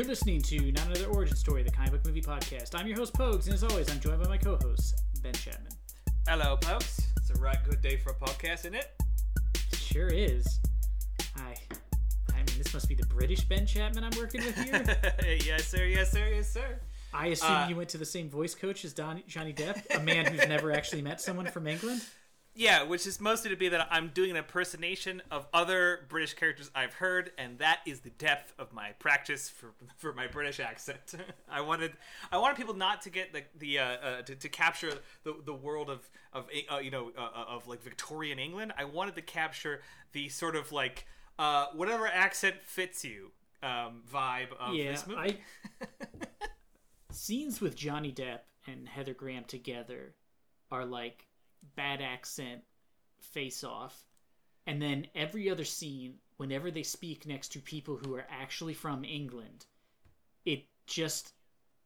You're listening to Not Another Origin Story, the comic book movie podcast. I'm your host, Pogues, and as always, I'm joined by my co host, Ben Chapman. Hello, folks. It's a right good day for a podcast, isn't it? Sure is. I, I mean, this must be the British Ben Chapman I'm working with here. yes, sir. Yes, sir. Yes, sir. I assume Uh, you went to the same voice coach as Don, Johnny Depp, a man who's never actually met someone from England. Yeah, which is mostly to be that I'm doing an impersonation of other British characters I've heard, and that is the depth of my practice for for my British accent. I wanted I wanted people not to get the the uh, uh, to, to capture the the world of of uh, you know uh, uh, of like Victorian England. I wanted to capture the sort of like uh, whatever accent fits you um, vibe of yeah, this movie. I scenes with Johnny Depp and Heather Graham together are like bad accent face off, and then every other scene, whenever they speak next to people who are actually from England, it just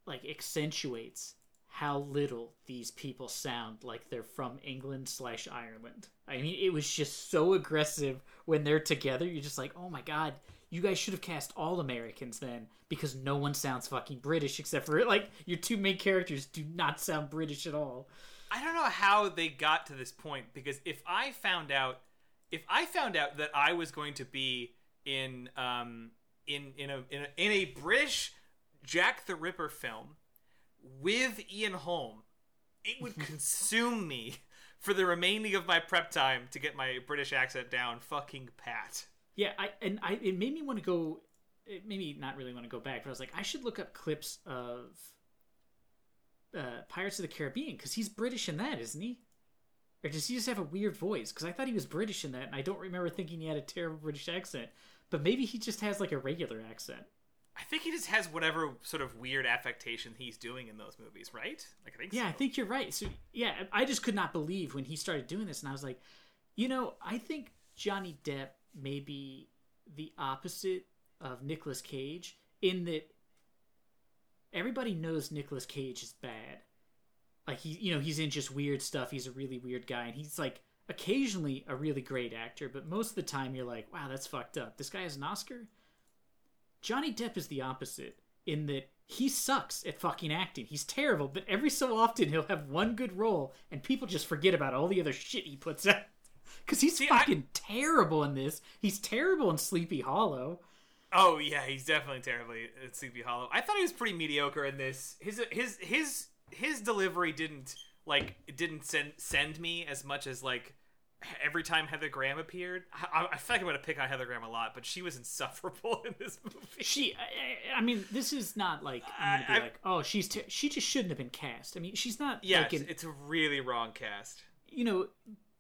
like accentuates how little these people sound like they're from England slash Ireland. I mean, it was just so aggressive when they're together. You're just like, oh my god, you guys should have cast all Americans then, because no one sounds fucking British except for like your two main characters do not sound British at all. I don't know how they got to this point because if I found out if I found out that I was going to be in um in in a in a, in a British Jack the Ripper film with Ian Holm, it would consume me for the remaining of my prep time to get my British accent down fucking pat. Yeah, I and I it made me want to go. It made me not really want to go back, but I was like, I should look up clips of uh, Pirates of the Caribbean because he's British in that, isn't he? Or does he just have a weird voice? Because I thought he was British in that, and I don't remember thinking he had a terrible British accent. But maybe he just has like a regular accent. I think he just has whatever sort of weird affectation he's doing in those movies, right? Like I think Yeah, so. I think you're right. So yeah, I just could not believe when he started doing this, and I was like, you know, I think Johnny Depp may be the opposite of Nicolas Cage in that everybody knows Nicolas Cage is bad. Like he, you know, he's in just weird stuff. He's a really weird guy, and he's like occasionally a really great actor, but most of the time you're like, wow, that's fucked up. This guy has an Oscar. Johnny Depp is the opposite in that he sucks at fucking acting. He's terrible, but every so often he'll have one good role and people just forget about all the other shit he puts out. Cuz he's See, I- fucking terrible in this. He's terrible in Sleepy Hollow. Oh yeah, he's definitely terribly at Sleepy Hollow. I thought he was pretty mediocre in this. His uh, his his his delivery didn't like it didn't send send me as much as like every time Heather Graham appeared. I, I feel like I'm gonna pick on Heather Graham a lot, but she was insufferable in this movie. She I, I mean, this is not like I'm going to I- like, "Oh, she's ter-. she just shouldn't have been cast." I mean, she's not Yeah, like an, it's a really wrong cast. you know,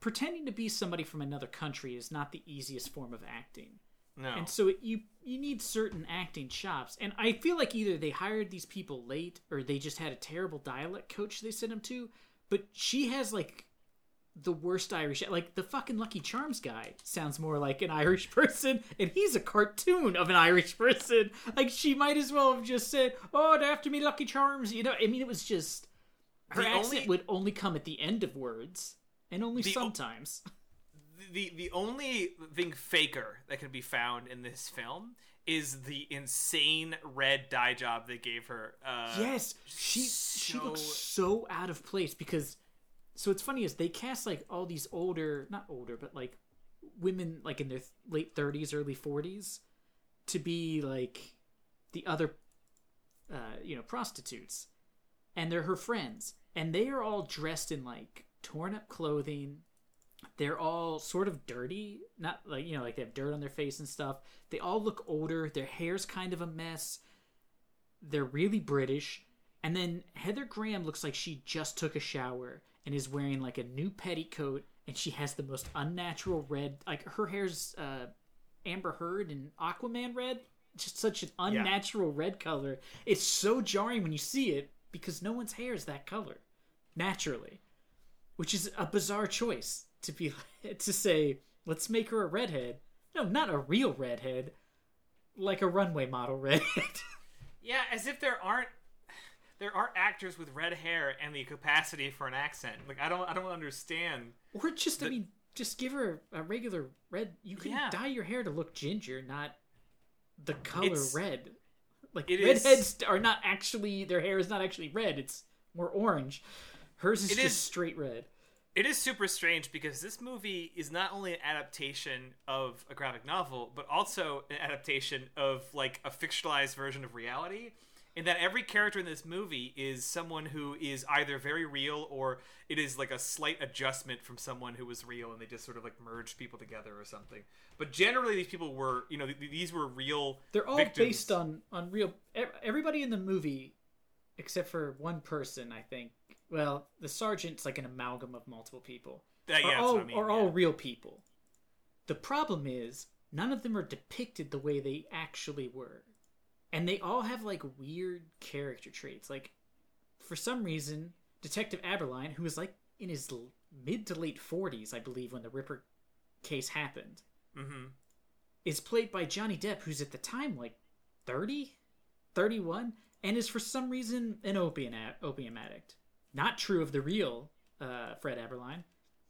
pretending to be somebody from another country is not the easiest form of acting. No, And so it, you you need certain acting chops, and I feel like either they hired these people late or they just had a terrible dialect coach they sent them to. But she has like the worst Irish, like the fucking Lucky Charms guy sounds more like an Irish person, and he's a cartoon of an Irish person. Like she might as well have just said, "Oh, they're after me, Lucky Charms." You know, I mean, it was just her The accent only- would only come at the end of words, and only The o- sometimes. the the only thing faker that can be found in this film is the insane red dye job they gave her. Uh, Yes, she she looks so- so out of place because so it's funny is they cast like all these older, not older, but like women like in their th- late 30s, early 40s to be like the other uh, you know, prostitutes. And they're her friends and they are all dressed in like torn up clothing. They're all sort of dirty, not like, you know, like they have dirt on their face and stuff. They all look older. Their hair's kind of a mess they're really British. And then Heather Graham looks like she just took a shower and is wearing like a new petticoat, and she has the most unnatural red. Like her hair's uh, Amber Heard and Aquaman red, just such an unnatural red color. It's so jarring when you see it because no one's hair is that color naturally, which is a bizarre choice to be to say let's make her a redhead. No, not a real redhead, like a runway model redhead. Yeah, as if there aren't there aren't actors with red hair and the capacity for an accent. Like I don't I don't understand. Or just, I mean, just give her a regular red. You can Yeah. dye your hair to look ginger, not the color It's- red. Like It is- redheads are not actually their hair is not actually red; it's more orange. Hers is It just is- straight red. It is super strange because this movie is not only an adaptation of a graphic novel, but also an adaptation of like a fictionalized version of reality. In that every character in this movie is someone who is either very real or it is like a slight adjustment from someone who was real and they just sort of like merged people together or something. But generally, these people were, you know, th- these were real. They're all victims. based on on real. Everybody in the movie, except for one person, I think. Well, the sergeant's like an amalgam of multiple people. Uh, yeah, are that's all I mean, are yeah. all real people. The problem is none of them are depicted the way they actually were, and they all have like weird character traits. Like, for some reason, Detective Aberline, who was like in his l- mid to late forties, I believe, when the Ripper case happened, Mhm. is played by Johnny Depp, who's at the time like 30, 31, and is for some reason an opium, ad- opium addict. Not true of the real uh, Fred Aberline.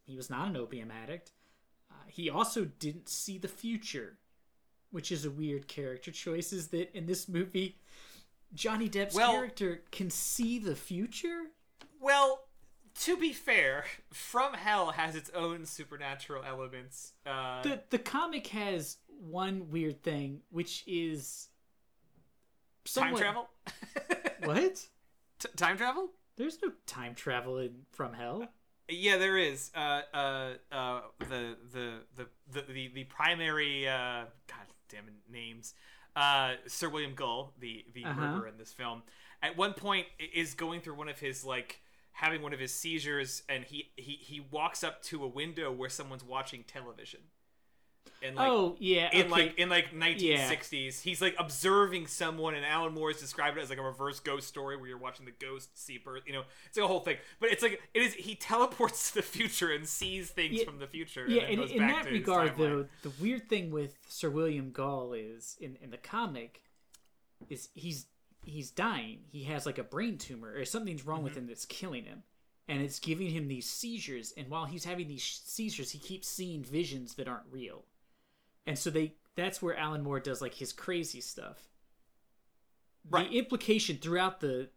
He was not an opium addict. Uh, he also didn't see the future, which is a weird character choice. Is that in this movie, Johnny Depp's Well- character can see the future? Well, to be fair, From Hell has its own supernatural elements. Uh, The the comic has one weird thing, which is time travel? What? T- time travel? There's no time traveling From Hell. Yeah, there is. Uh, uh, uh, the, the, the, the, the, the primary, uh, God damn it, names. Uh, Sir William Gull, the, the Uh-huh. murderer in this film, at one point is going through one of his, like, having one of his seizures, and he, he, he walks up to a window where someone's watching television. And, like, oh yeah, in okay. like in like 1960s he's like observing someone and alan Moore has described it as like a reverse ghost story where you're watching the ghost see birth you know it's like a whole thing but it's like it is he teleports to the future and sees things Yeah, from the future yeah. and then In, in that regard, though, the weird thing with Sir William Gull is in in the comic is he's he's dying. He has like a brain tumor or something's wrong Mm-hmm. with him that's killing him, and it's giving him these seizures. And while he's having these sh- seizures, he keeps seeing visions that aren't real. And so they that's where Alan Moore does like his crazy stuff. Right. The implication throughout the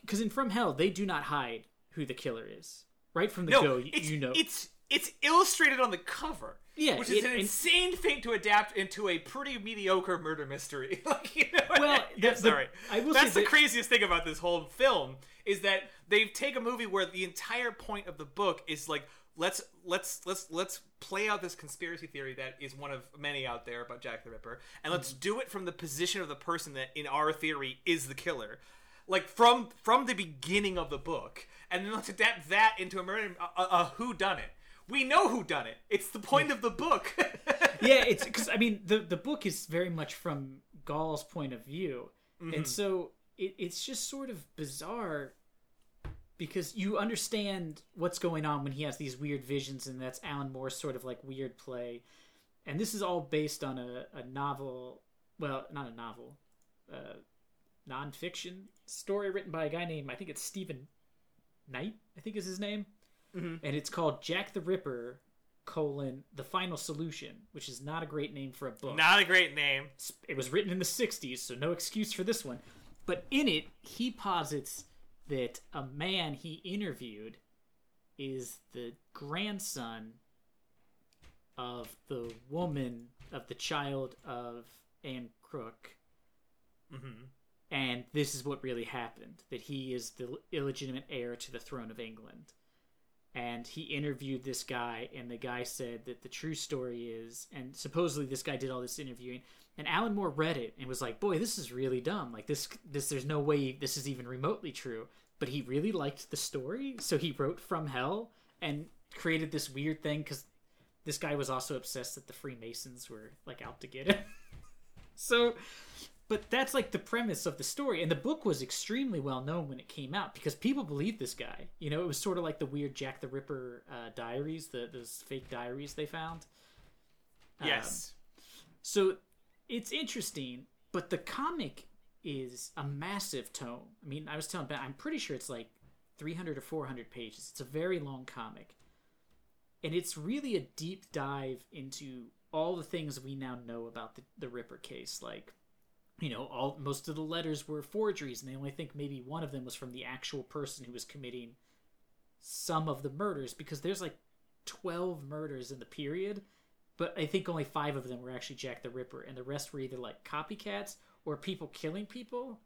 because in From Hell they do not hide who the killer is. Right from the no go, you know. it's it's illustrated on the cover Yeah, which is it- an insane thing to adapt into a pretty mediocre murder mystery. like, you know Well, I mean? the- sorry. I will That's the that- craziest thing about this whole film is that they take a movie where the entire point of the book is like let's let's let's let's play out this conspiracy theory that is one of many out there about Jack the Ripper, and let's Mm-hmm. do it from the position of the person that in our theory is the killer. Like from from the beginning of the book, and then let's adapt that into a murder, a, a, a who done it. We know who done it. It's the point of the book. yeah, it's because I mean the the book is very much from Gull's point of view, Mm-hmm. and so it, it's just sort of bizarre because you understand what's going on when he has these weird visions, and that's Alan Moore's sort of like weird play, and this is all based on a, a novel, well, not a novel, uh, nonfiction story written by a guy named I think it's Stephen Knight, I think is his name, and it's called Jack the Ripper colon the final solution which is not a great name for a book. Not a great name. it was written in the 60s so no excuse for this one. But in it he posits that a man he interviewed is the grandson of the woman of the child of Anne Crook Mm-hmm. and this is what really happened that he is the illegitimate heir to the throne of England. And he interviewed this guy, and the guy said that the true story is, and supposedly this guy did all this interviewing, and Alan Moore read it and was like, "Boy, this is really dumb. Like this, this, there's no way this is even remotely true." But he really liked the story, so he wrote From Hell and created this weird thing because this guy was also obsessed that the Freemasons were like out to get him. so but that's like the premise of the story and the book was extremely well known when it came out because people believed this guy you know it was sort of like the weird jack the ripper uh, diaries the those fake diaries they found Um, Yes. so it's interesting but the comic is a massive tome. I mean i was telling ben i'm pretty sure it's like 300 or 400 pages. It's a very long comic. And it's really a deep dive into all the things we now know about the, the ripper case. Like you know, all most of the letters were forgeries, and they only think maybe one of them was from the actual person who was committing some of the murders because there's like 12 murders in the period, but I think only five of them were actually Jack the Ripper, and the rest were either like copycats or people killing people,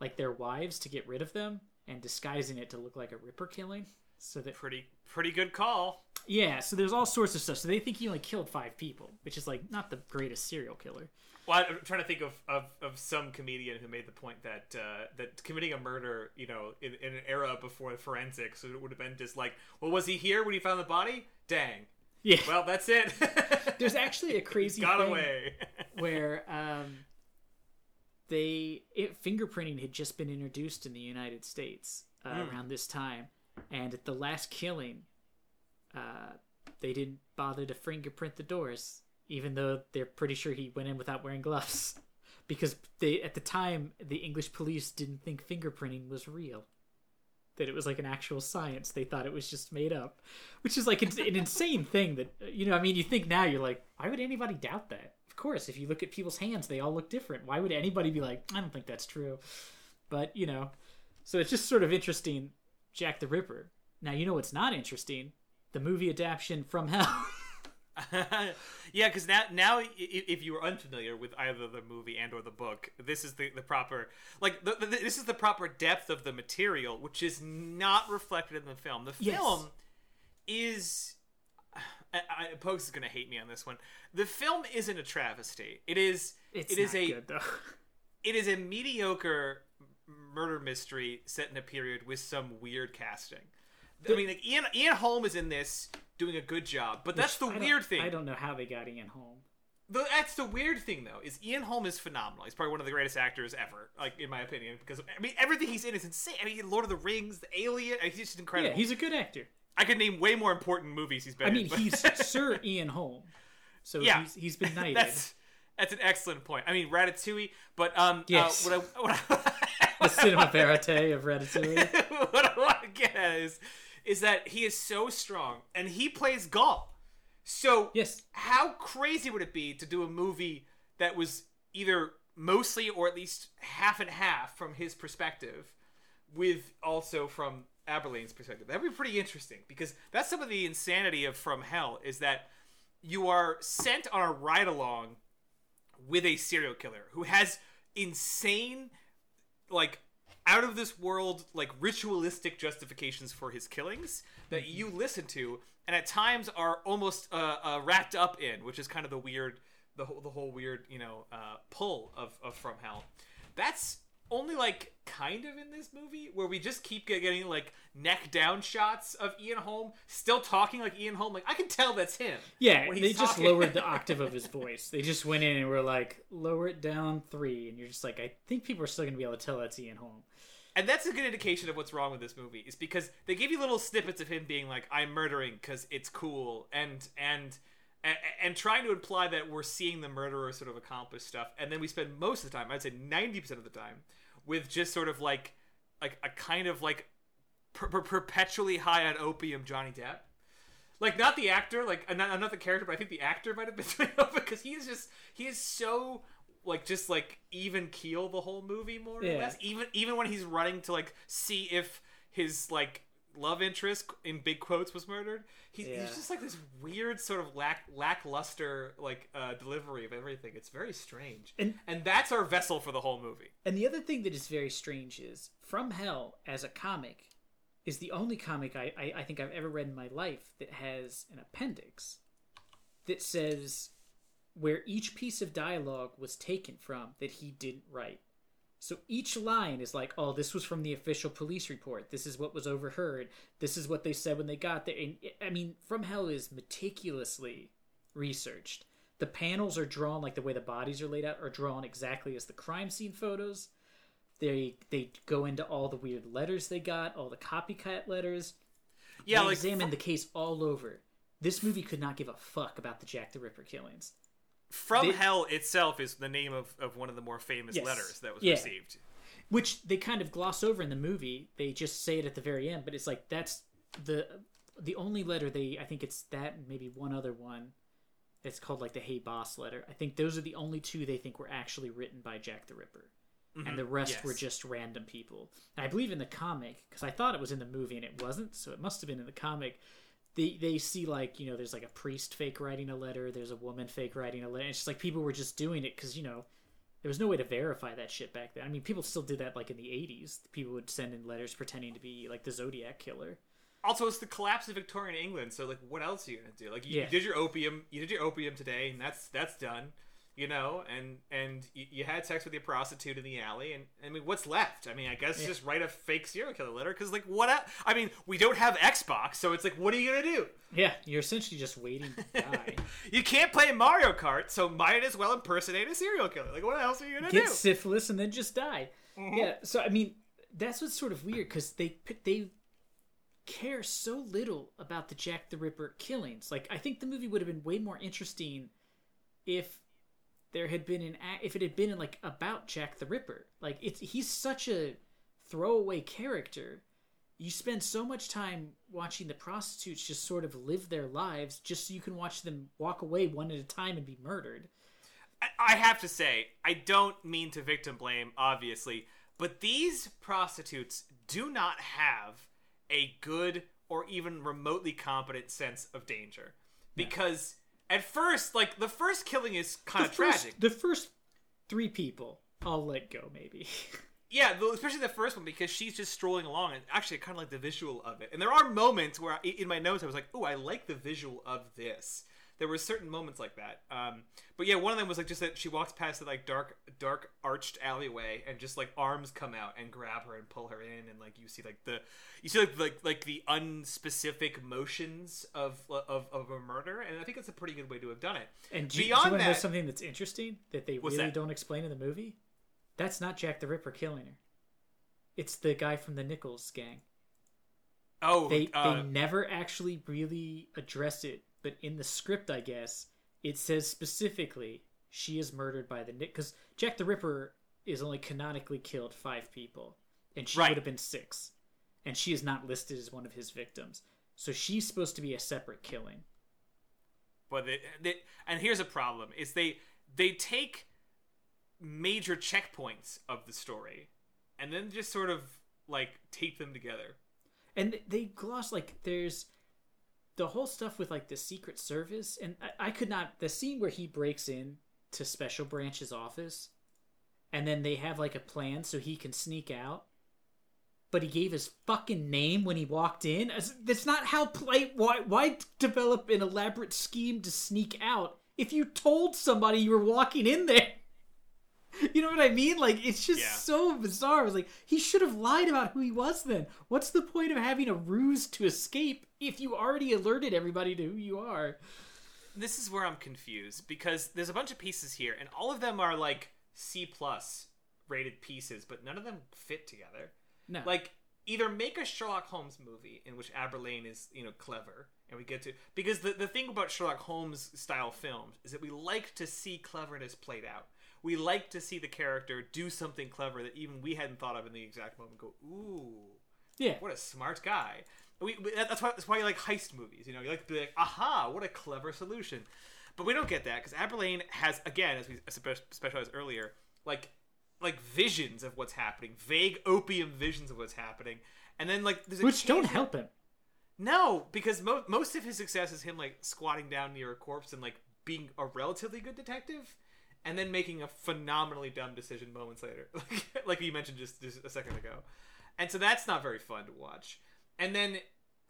like their wives, to get rid of them and disguising it to look like a Ripper killing. So that Pretty pretty good call. yeah, so there's all sorts of stuff. So they think he only killed five people, which is like not the greatest serial killer. Well, I'm trying to think of, of, of some comedian who made the point that uh, that committing a murder, you know, in, in an era before forensics, it would have been just like, well, was he here when he found the body? Dang. Yeah, Well, that's it. there's actually a crazy got thing away. where um, they it, fingerprinting had just been introduced in the United States uh, Hmm. around this time, and at the last killing, uh, they didn't bother to fingerprint the doors, even though they're pretty sure he went in without wearing gloves, because they at the time the English police didn't think fingerprinting was real. That it was like an actual science. They thought it was just made up, which is like an, an insane thing. That you know, I mean, you think now you're like, why would anybody doubt that? Of course, if you look at people's hands, they all look different. Why would anybody be like, I don't think that's true? But you know, so it's just sort of interesting. Jack the Ripper. Now you know what's not interesting? The movie adaptation from Hell. yeah, because now now if you are unfamiliar with either the movie and or the book, this is the, the proper like the, the, this is the proper depth of the material, which is not reflected in the film. The Yes. film is. I, I, Pokes is gonna hate me on this one. The film isn't a travesty. It is. It's it is a good it is a mediocre murder mystery set in a period with some weird casting. I mean, like Ian Ian Holm is in this doing a good job, but that's the I weird thing. I don't know how they got Ian Holm. The, that's the weird thing, though, is Ian Holm is phenomenal. He's probably one of the greatest actors ever, like in my opinion. Because I mean, everything he's in is insane. I mean, Lord of the Rings, The Alien, he's just incredible. Yeah, he's a good actor. I could name way more important movies he's been. I in, mean, but- he's Sir Ian Holm, so Yeah. he's, he's been knighted. that's that's an excellent point. I mean, Ratatouille, but um, Yes. uh, what I what I, the cinema verite of Ratatouille. what I want to get at is is that he is so strong, and he plays Gull. So Yes, how crazy would it be to do a movie that was either mostly or at least half and half from his perspective with also from Aberline's perspective that'd be pretty interesting because that's some of the insanity of from hell is that you are sent on a ride along with a serial killer who has insane like out of this world like ritualistic justifications for his killings that you listen to and at times are almost uh, uh, wrapped up in which is kind of the weird the whole, the whole weird you know uh, pull of, of from hell that's only like kind of in this movie where we just keep getting like neck down shots of Ian Holm still talking like Ian Holm like I can tell that's him yeah. They just talking. lowered the octave of his voice. They just went in and were like, lower it down three, and you're just like, I think people are still gonna be able to tell that's Ian Holm. And that's a good indication of what's wrong with this movie is because they give you little snippets of him being like, "I'm murdering because it's cool," and and and, trying to imply that we're seeing the murderer sort of accomplish stuff, and then we spend most of the time, I'd say ninety percent of the time, with just sort of like like a kind of like per- per- perpetually high on opium Johnny Depp. Like not the actor, like not, not the character, but I think the actor might have been because he is just he is so like just like even keel the whole movie more Yeah. or less. Even even when he's running to like see if his like love interest in big quotes was murdered, he, Yeah. he's just like this weird sort of lack lackluster like uh, delivery of everything. It's very strange, And- and that's our vessel for the whole movie. And the other thing that is very strange is From Hell as a comic is the only comic I, I, I think I've ever read in my life that has an appendix that says where each piece of dialogue was taken from that he didn't write. So each line is like, oh, this was from the official police report. This is what was overheard. This is what they said when they got there. And I mean, From Hell is meticulously researched. The panels are drawn like the way the bodies are laid out are drawn exactly as the crime scene photos. They they go into all the weird letters they got, all the copycat letters. Yeah, they like examine the case all over. This movie could not give a fuck about the Jack the Ripper killings. From They- Hell itself is the name of, of one of the more famous Yes. letters that was Yeah. received. which they kind of gloss over in the movie. They just say it at the very end, but it's like that's the the only letter they I think it's that and maybe one other one It's called like the Hey Boss letter. I think those are the only two they think were actually written by Jack the Ripper. And mm-hmm. the rest yes. were just random people. And I believe in the comic, because I thought it was in the movie and it wasn't, so it must have been in the comic. They, they see like you know there's like a priest fake writing a letter there's a woman fake writing a letter it's just like people were just doing it because you know there was no way to verify that shit back then i mean people still did that like in the 80s people would send in letters pretending to be like the zodiac killer Also, it's the collapse of Victorian England, so like, what else are you gonna do? Like, you, Yeah. you did your opium, you did your opium today, and that's that's done. You know, and and you, you had sex with your prostitute in the alley, and I mean, what's left? I mean, I guess Yeah. just write a fake serial killer letter, because like, what? I mean, we don't have Xbox, so it's like, what are you gonna do? yeah you're essentially just waiting to die you can't play Mario Kart, so might as well impersonate a serial killer. Like, what else are you gonna get do? syphilis and then just die. Mm-hmm. Yeah, so I mean, that's what's sort of weird because they they care so little about the Jack the Ripper killings. Like, I think the movie would have been way more interesting if there had been an if it had been like about Jack the Ripper. Like, it's he's such a throwaway character. You spend so much time watching the prostitutes just sort of live their lives just so you can watch them walk away one at a time and be murdered. I- I have to say, I don't mean to victim blame, obviously, but these prostitutes do not have a good or even remotely competent sense of danger. Because at first, like, the first killing is kind of tragic. The first three people, I'll let go. Maybe. Yeah, especially the first one because she's just strolling along, and actually, I kind of like the visual of it. And there are moments where, I, in my notes, I was like, "Oh, I like the visual of this." There were certain moments like that. Um, but yeah, one of them was like just that she walks past the like dark, dark arched alleyway, and just like arms come out and grab her and pull her in, and like you see like the, you see like like, like the unspecific motions of, of of a murder, and I think it's a pretty good way to have done it. And do, you- do you Beyond know that- something that's interesting that they really that? don't explain in the movie? That's not Jack the Ripper killing her. It's the guy from the Nichols gang. Oh, They uh, they never actually really address it, but in the script, I guess it says specifically she is murdered by the Nick because Jack the Ripper is only canonically killed five people, and she Right. would have been six, and she is not listed as one of his victims. So she's supposed to be a separate killing. But they, they, and here's a problem: is they they take major checkpoints of the story, and then just sort of like tape them together. and they gloss like there's the whole stuff with like the secret service and I, I could not the scene where he breaks in to special branch's office and then they have like a plan so he can sneak out but he gave his fucking name when he walked in? That's not how play why why develop an elaborate scheme to sneak out if you told somebody you were walking in there you know what I mean? Like it's just Yeah. so bizarre. I was like, he should have lied about who he was then. What's the point of having a ruse to escape if you already alerted everybody to who you are? This is where I'm confused because there's a bunch of pieces here, and all of them are like C plus rated pieces, but none of them fit together. No. like either make a Sherlock Holmes movie in which Aberline is you know clever and we get to because the, the thing about Sherlock Holmes style films is that we like to see cleverness played out. We like to see the character do something clever that even we hadn't thought of in the exact moment. Go ooh, yeah. what a smart guy. We, that's why that's why you like heist movies. You know, you like to be like, aha, what a clever solution. But we don't get that because Aberline has again, as we specialized earlier, like like visions of what's happening, vague opium visions of what's happening, and then like there's Which don't help him. No, because mo- most of his success is him like squatting down near a corpse and like being a relatively good detective, and then making a phenomenally dumb decision moments later, like, you mentioned just, just a second ago. And so that's not very fun to watch. And then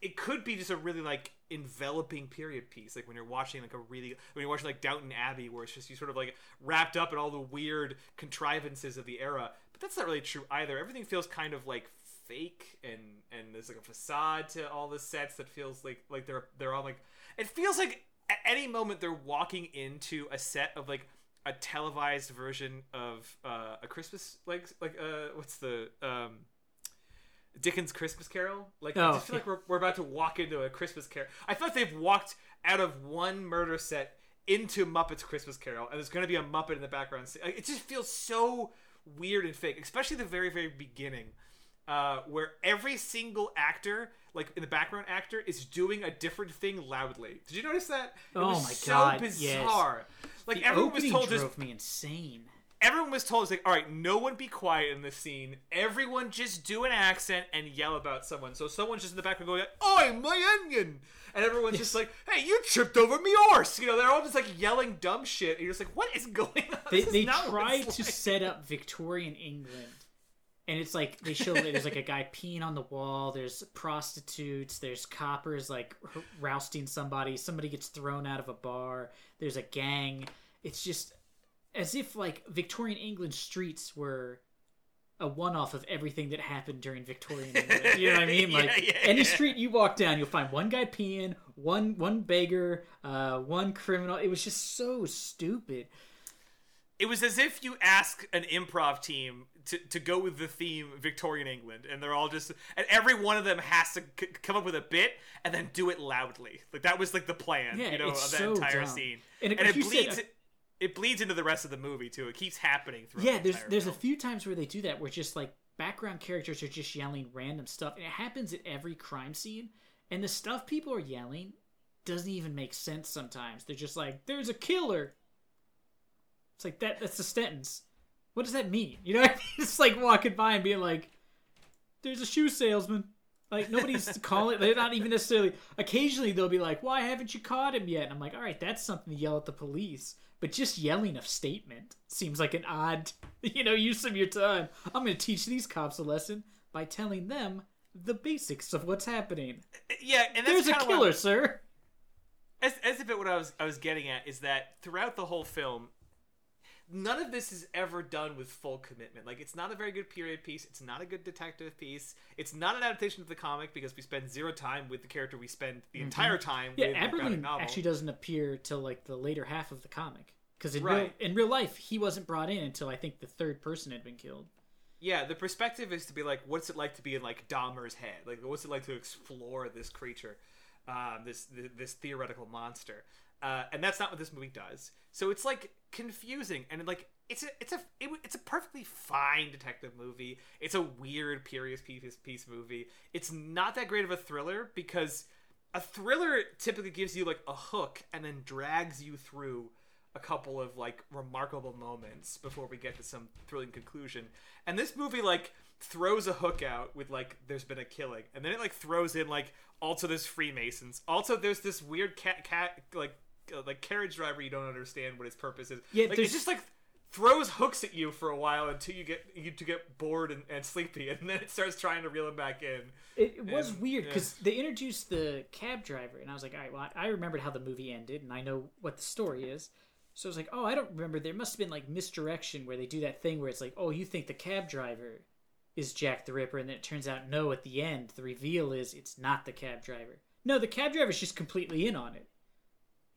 it could be just a really like enveloping period piece, like when you're watching like a really when you're watching like Downton Abbey, where it's just you sort of like wrapped up in all the weird contrivances of the era. But that's not really true either. Everything feels kind of like fake and and there's like a facade to all the sets that feels like like they're they're all like it feels like at any moment they're walking into a set of like a televised version of uh, a Christmas like like uh what's the um Dickens Christmas Carol. Like I Oh, just feel like we're, we're about to walk into a Christmas Carol. I feel like they've walked out of one murder set into Muppets Christmas Carol, and there's going to be a Muppet in the background. It just feels so weird and fake, especially the very very beginning. Uh, where every single actor, like in the background actor, is doing a different thing loudly. Did you notice that? It Oh was my so God, bizarre. Like the everyone was told drove just me insane. everyone was told, it's like, all right, no one be quiet in this scene. Everyone just do an accent and yell about someone. So someone's just in the background going, like "Oi, my onion!" And everyone's just like, "Hey, you tripped over me horse!" You know, they're all just like yelling dumb shit. And you're just like, "What is going on?" They is they not what tried it's to like." set up Victorian England, and it's like they show there's like a guy peeing on the wall. There's prostitutes. There's coppers like rousting somebody. Somebody gets thrown out of a bar. There's a gang. It's just as if like Victorian England streets were a one-off of everything that happened during Victorian England. You know what I mean? Yeah, Like yeah, any yeah. street you walk down, you'll find one guy peeing, one one beggar, uh, one criminal. It was just so stupid. It was as if you ask an improv team to, to go with the theme Victorian England, and they're all just, and every one of them has to c- come up with a bit and then do it loudly. Like that was like the plan, Yeah, you know, of that so entire dumb. scene. And And, it- it like you said, bleeds, uh, it, bleeds into the rest of the movie too. It keeps happening throughout. yeah the there's there's a few times where they do that where just like background characters are just yelling random stuff and it happens at every crime scene and the stuff people are yelling doesn't even make sense sometimes they're just like there's a killer it's like that that's the sentence. What does that mean? You know what I mean? it's like walking by and being like there's a shoe salesman. Like nobody's calling they're not even necessarily occasionally they'll be like why haven't you caught him yet? And i'm like all right that's something to yell at the police. But just yelling a statement seems like an odd you know use of your time. I'm going to teach these cops a lesson by telling them the basics of what's happening. Yeah, and that's there's a killer sir. As as if it what I was I was getting at is that throughout the whole film, none of this is ever done with full commitment. Like it's not a very good period piece. It's not a good detective piece. It's not an adaptation of the comic because we spend zero time with the character we spend the entire time Mm-hmm. yeah with the graphic Aberline actually doesn't appear till like the later half of the comic because in Right. real in real life he wasn't brought in until i think the third person had been killed Yeah, the perspective is to be like, what's it like to be in like Dahmer's head? Like, what's it like to explore this creature, um, this this, this theoretical monster? Uh, and that's not what this movie does. So it's like confusing and like it's a it's a it, it's a perfectly fine detective movie. It's a weird period piece piece movie. It's not that great of a thriller because a thriller typically gives you like a hook and then drags you through a couple of like remarkable moments before we get to some thrilling conclusion. And this movie like throws a hook out with like there's been a killing, and then it like throws in like also there's Freemasons. Also there's this weird cat cat like uh, like carriage driver you don't understand what his purpose is. Yeah, like, there's- just like throws hooks at you for a while until you get you to get bored and, and sleepy, and then it starts trying to reel him back in. It, it was And- weird yeah. because they introduced the cab driver, and I was like, all right, well, I I remembered how the movie ended, and I know what the story is. So I was like, oh, I don't remember. There must have been like misdirection where they do that thing where it's like, oh, you think the cab driver is Jack the Ripper, and then it turns out no. At the end, the reveal is it's not the cab driver. No, the cab driver's just completely in on it.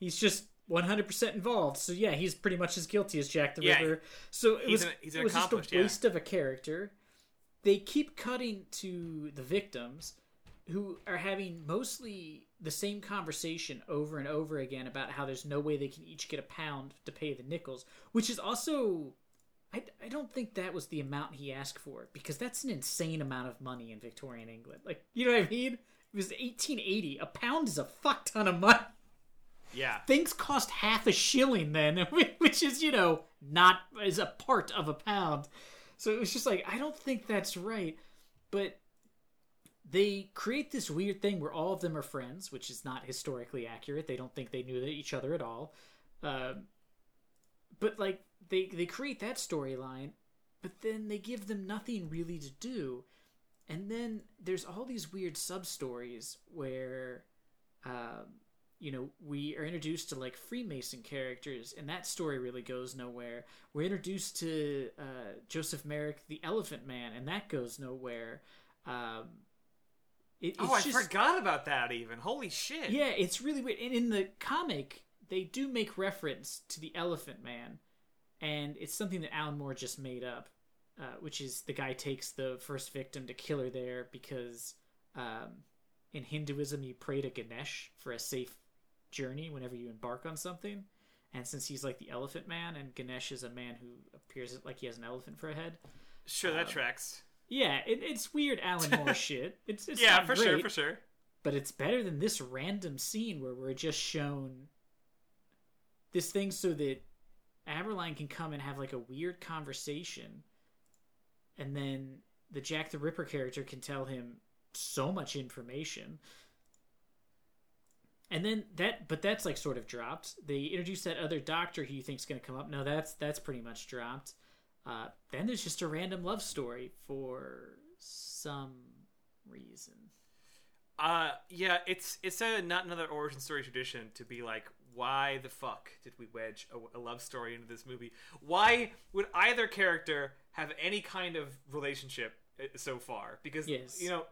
He's just 100% involved. So yeah, he's pretty much as guilty as Jack the Yeah, Ripper. So it was an- it was just a accomplished, yeah. waste of a character. They keep cutting to the victims who are having mostly the same conversation over and over again about how there's no way they can each get a pound to pay the Nichols, which is also I, I don't think that was the amount he asked for because that's an insane amount of money in Victorian England. Like, you know what I mean? It was 1880. A pound is a fuck ton of money. Yeah. Things cost half a shilling then, which is, you know, not is a part of a pound. So it was just like, I don't think that's right. But they create this weird thing where all of them are friends, which is not historically accurate. They don't think they knew each other at all. Um, but like they they create that storyline, but then they give them nothing really to do, and then there's all these weird sub stories where, um, you know, we are introduced to like Freemason characters, and that story really goes nowhere. We're introduced to uh, Joseph Merrick, the Elephant Man, and that goes nowhere. Um, it, Oh, I just- forgot about that. Even holy shit. yeah, it's really weird. And in the comic, they do make reference to the Elephant Man, and it's something that Alan Moore just made up, uh, which is the guy takes the first victim to kill her there because um, in Hinduism you pray to Ganesh for a safe journey whenever you embark on something. And since he's like the Elephant Man, and Ganesh is a man who appears like he has an elephant for a head, Sure, that Um, tracks. Yeah, it, it's weird Alan Moore shit. It's, it's yeah, for great, sure, for sure. But it's better than this random scene where we're just shown this thing so that Aberline can come and have like a weird conversation, and then the Jack the Ripper character can tell him so much information. And then that, but that's like sort of dropped. They introduce that other doctor who you think's going to come up. No, that's that's pretty much dropped. Uh, then there's just a random love story for some reason. Uh, yeah, it's it's a not another origin story tradition to be like, why the fuck did we wedge a, a love story into this movie? Why would either character have any kind of relationship uh, so far? Because Yes. you know,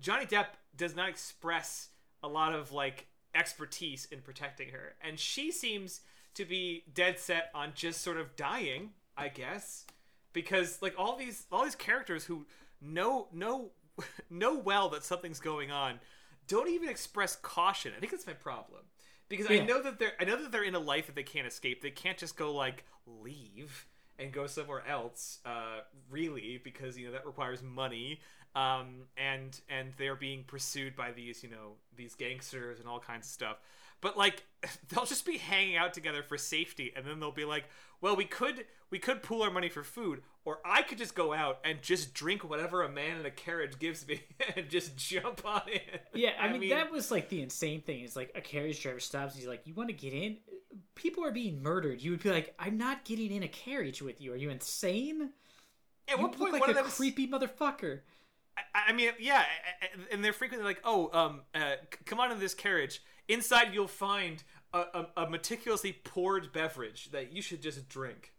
Johnny Depp does not express a lot of like expertise in protecting her, and she seems to be dead set on just sort of dying, I guess, because like all these all these characters who know know know well that something's going on don't even express caution. I think that's my problem because I know that they're I know that they're in a life that they can't escape. They can't just go like leave and go somewhere else, uh, really, because you know that requires money. Um, and and they're being pursued by these you know these gangsters and all kinds of stuff. But like they'll just be hanging out together for safety, and then they'll be like, "Well, we could we could pool our money for food, or I could just go out and just drink whatever a man in a carriage gives me and just jump on it." Yeah, I, mean, that was like the insane thing. Is like a carriage driver stops. He's like, "You want to get in? People are being murdered." You would be like, "I'm not getting in a carriage with you. Are you insane?" At You what point look one like of a them creepy motherfucker. I, I mean, yeah, and they're frequently like, "Oh, um, uh, come on in this carriage. Inside, you'll find a, a, a meticulously poured beverage that you should just drink.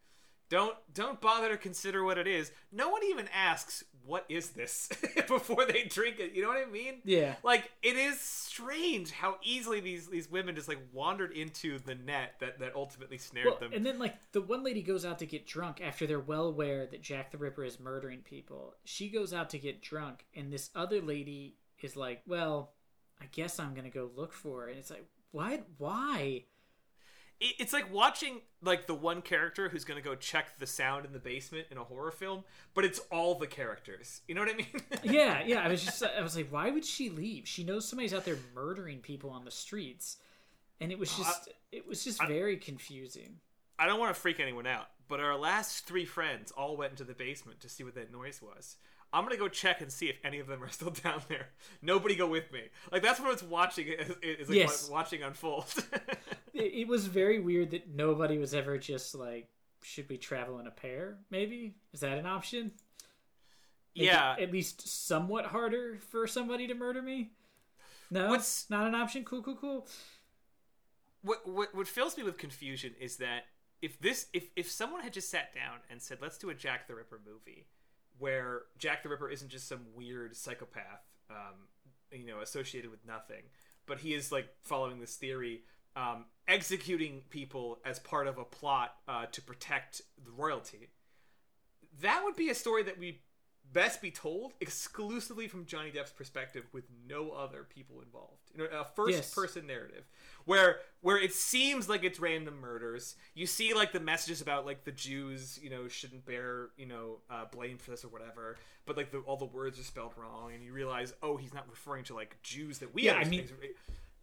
Don't don't bother to consider what it is. No one even asks what is this before they drink it. You know what I mean? Yeah. Like it is strange how easily these these women just like wandered into the net that that ultimately snared Well, them. and then like the one lady goes out to get drunk after they're well aware that Jack the Ripper is murdering people. She goes out to get drunk, and this other lady is like, "Well, I guess I'm gonna go look for her." And it's like, what? Why? It- it's like watching like the one character who's gonna go check the sound in the basement in a horror film, but it's all the characters. You know what I mean? yeah, yeah. I was just, I was like, why would she leave? She knows somebody's out there murdering people on the streets, and it was oh, just, it was just very confusing. I don't want to freak anyone out, but our last three friends all went into the basement to see what that noise was. I'm gonna go check and see if any of them are still down there. Nobody go with me. Like that's what it's watching. Is, is like Yes. wa- watching unfold. It, it was very weird that nobody was ever just like, should we travel in a pair? Maybe is that an option? Make yeah, at least somewhat harder for somebody to murder me. No, What's- not an option. Cool, cool, cool. what what what fills me with confusion is that if this if if someone had just sat down and said let's do a Jack the Ripper movie where Jack the Ripper isn't just some weird psychopath um you know associated with nothing but he is like following this theory um executing people as part of a plot uh, to protect the royalty. That would be a story that we best be told exclusively from Johnny Depp's perspective with no other people involved. You know, a first Yes. person narrative where where it seems like it's random murders. You see like the messages about like the Jews, you know, shouldn't bear, you know, uh, blame for this or whatever, but like the, all the words are spelled wrong and you realize, "Oh, he's not referring to like Jews that we Yeah, I understand."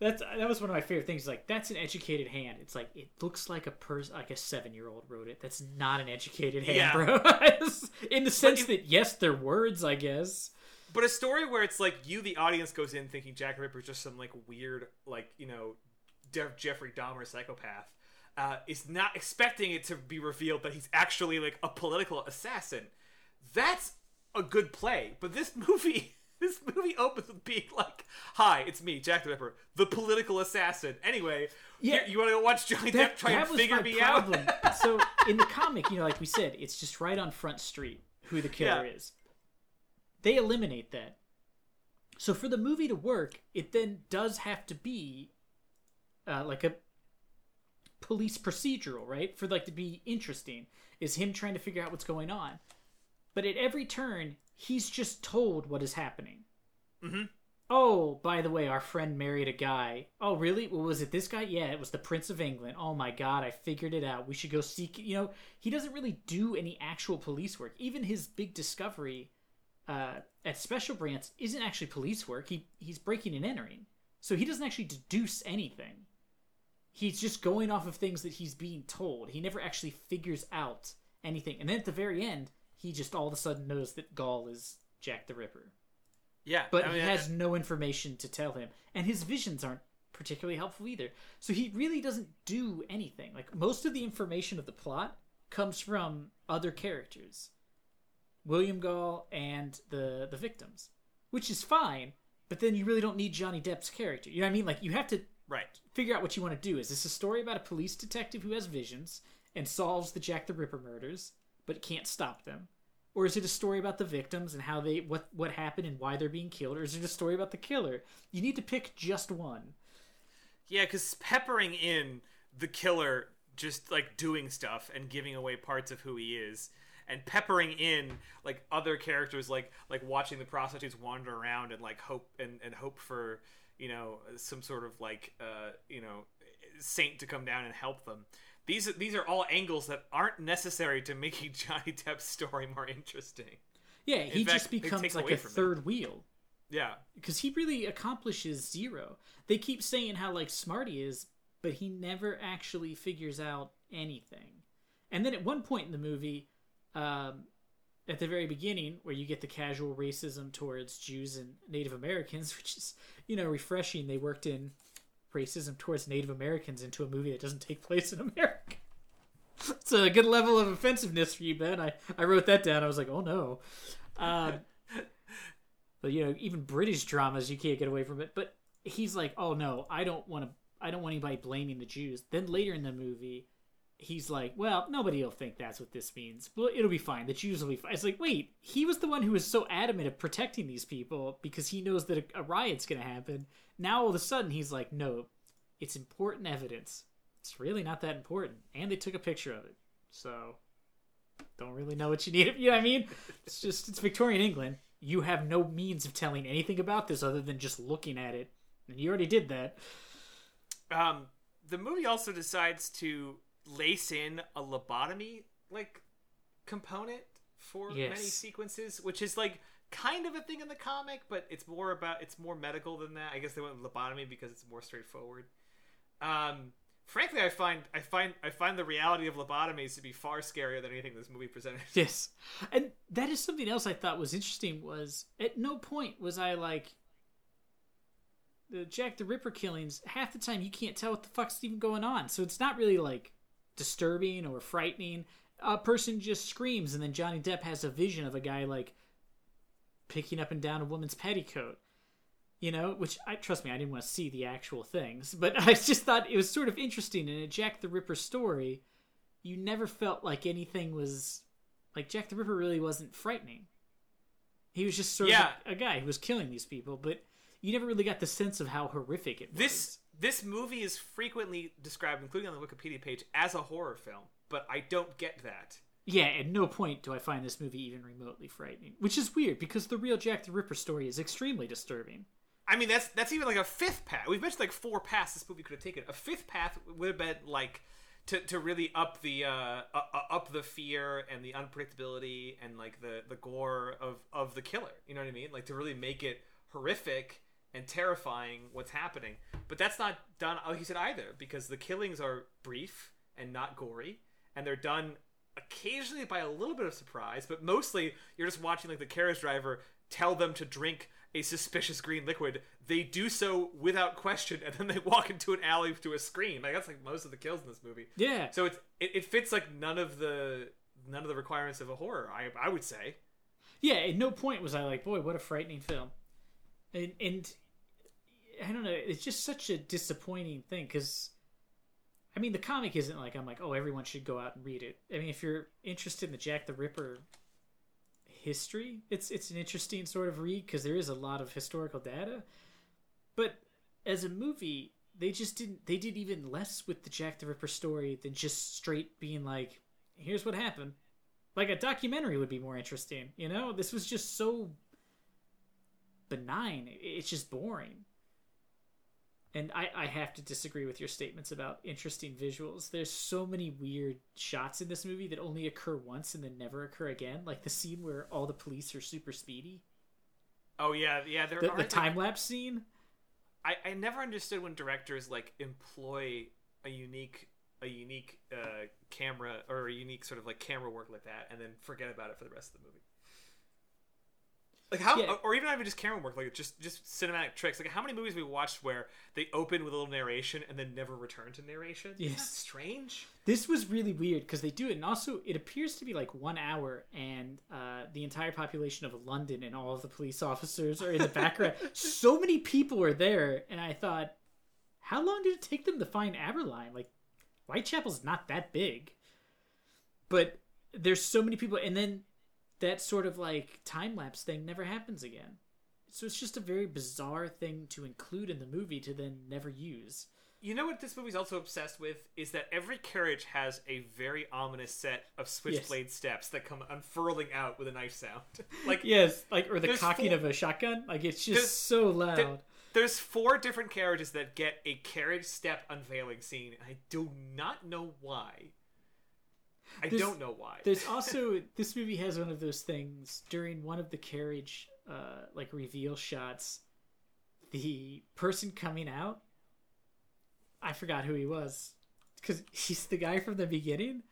That's that was one of my favorite things. Like that's an educated hand. It's like it looks like a person, like a seven year old wrote it. That's not an educated hand, Yeah. bro. In the sense that yes, they're words, I guess. But a story where it's like you, the audience, goes in thinking Jack the Ripper is just some like weird, like you know, Jeff- Jeffrey Dahmer psychopath, uh, is not expecting it to be revealed that he's actually like a political assassin. That's a good play. But this movie, this movie opens with being like, "Hi, it's me, Jack the Ripper, the political assassin." Anyway, Yeah. you, want to watch Johnny Depp try and figure me problem. out? so in the comic, you know, like we said, it's just right on Front Street who the killer Yeah. is. They eliminate that. So for the movie to work, it then does have to be uh, like a police procedural, right? For like to be interesting, is him trying to figure out what's going on. But at every turn, he's just told what is happening. Mhm. Oh, by the way, our friend married a guy. Oh, really? Well, was it this guy? Yeah, it was the Prince of England. Oh my god, I figured it out. We should go seek. You know, he doesn't really do any actual police work. Even his big discovery uh, at Special Branch isn't actually police work. He he's breaking and entering, so he doesn't actually deduce anything. He's just going off of things that he's being told. He never actually figures out anything. And then at the very end, he just all of a sudden knows that Gull is Jack the Ripper. Yeah, But I he mean, has no information to tell him, and his visions aren't particularly helpful either. So he really doesn't do anything. Like most of the information of the plot comes from other characters, William Gull and the the victims, which is fine. But then you really don't need Johnny Depp's character. You know what I mean? Like you have to right. figure out what you want to do. Is this a story about a police detective who has visions and solves the Jack the Ripper murders, but can't stop them? Or is it a story about the victims and how they what what happened and why they're being killed? Or is it a story about the killer? You need to pick just one. Yeah, because peppering in the killer just like doing stuff and giving away parts of who he is, and peppering in like other characters, like like watching the prostitutes wander around and like hope and, and hope for you know some sort of like uh, you know saint to come down and help them. These these are all angles that aren't necessary to making Johnny Depp's story more interesting. Yeah, he fact, just it becomes like a third wheel Yeah, because he really accomplishes zero. They keep saying how like smart he is, but he never actually figures out anything. And then at one point in the movie, um, at the very beginning, where you get the casual racism towards Jews and Native Americans, which is you know refreshing. They worked in racism towards Native Americans into a movie that doesn't take place in America. It's a good level of offensiveness for you, Ben. I, I wrote that down. I was like, oh no. Um, but you know, even British dramas, you can't get away from it. But he's like, oh no, I don't want to. I don't want anybody blaming the Jews. Then later in the movie, he's like, well, nobody will think that's what this means. Well, it'll be fine. The Jews will be fine. It's like, wait, he was the one who was so adamant of protecting these people because he knows that a, a riot's going to happen. Now all of a sudden he's like, no, it's important evidence. It's really not that important. And they took a picture of it. So don't really know what you need. You know what I mean? It's just it's Victorian England. You have no means of telling anything about this other than just looking at it. And you already did that. um, the movie also decides to lace in a lobotomy like component for many sequences, which is like kind of a thing in the comic, but it's more about it's more medical than that. I guess they went with lobotomy because it's more straightforward. Um, frankly, I find I find I find the reality of lobotomies to be far scarier than anything this movie presented. Yes. And that is something else I thought was interesting was at no point was I like the Jack the Ripper killings, half the time you can't tell what the fuck's even going on. So it's not really like disturbing or frightening. A person just screams and then Johnny Depp has a vision of a guy like picking up and down a woman's petticoat. You know, which I trust me, I didn't want to see the actual things, but I just thought it was sort of interesting in a Jack the Ripper story. You never felt like anything was like Jack the Ripper really wasn't frightening. He was just sort Yeah. of a, a guy who was killing these people, but you never really got the sense of how horrific it was. This this movie is frequently described, including on the Wikipedia page, as a horror film, but I don't get that. Yeah, at no point do I find this movie even remotely frightening, which is weird because the real Jack the Ripper story is extremely disturbing. I mean, that's that's even like a fifth path. We've mentioned like four paths this movie could have taken. A fifth path would have been like to, to really up the uh, uh, up the fear and the unpredictability and like the the gore of of the killer. You know what I mean? Like to really make it horrific and terrifying what's happening. But that's not done, like you said, either because the killings are brief and not gory, and they're done occasionally by a little bit of surprise, but mostly you're just watching like the carriage driver tell them to drink a suspicious green liquid. They do so without question, and then they walk into an alley to a screen. Like that's like most of the kills in this movie. Yeah, So it's it, it fits like none of the none of the requirements of a horror. I I would say. yeah. At no point was I like, boy, what a frightening film. And and I don't know, it's just such a disappointing thing because. I mean, the comic isn't like I'm like, oh, everyone should go out and read it. I mean, if you're interested in the Jack the Ripper history, it's it's an interesting sort of read because there is a lot of historical data. But as a movie, they just didn't. They did even less with the Jack the Ripper story than just straight being like, "Here's what happened." Like a documentary would be more interesting. You know, this was just so benign. It's just boring. And I, I have to disagree with your statements about interesting visuals. There's so many weird shots in this movie that only occur once and then never occur again. Like the scene where all the police are super speedy. Oh yeah, yeah. There The, are the time lapse scene. I, I never understood when directors like employ a unique a unique uh, camera or a unique sort of like camera work like that and then forget about it for the rest of the movie. Like how, Yeah. or even not even just camera work, like just just cinematic tricks. Like how many movies we watched where they open with a little narration and then never return to narration? Yes. strange. This was really weird because they do it, and also it appears to be like one hour, and uh, the entire population of London and all of the police officers are in the background. so many people are there, and I thought, how long did it take them to find Aberline? Like, Whitechapel's not that big, but there's so many people, and then that sort of like time lapse thing never happens again. So it's just a very bizarre thing to include in the movie to then never use. You know what this movie's also obsessed with is that every carriage has a very ominous set of switchblade steps that come unfurling out with a knife sound. like Yes, like or the cocking four- of a shotgun. Like it's just so loud. there- there's four different carriages that get a carriage step unveiling scene. I do not know why. I There's- don't know why. There's also this movie has one of those things during one of the carriage uh like reveal shots. The person coming out, I forgot who he was, because he's the guy from the beginning.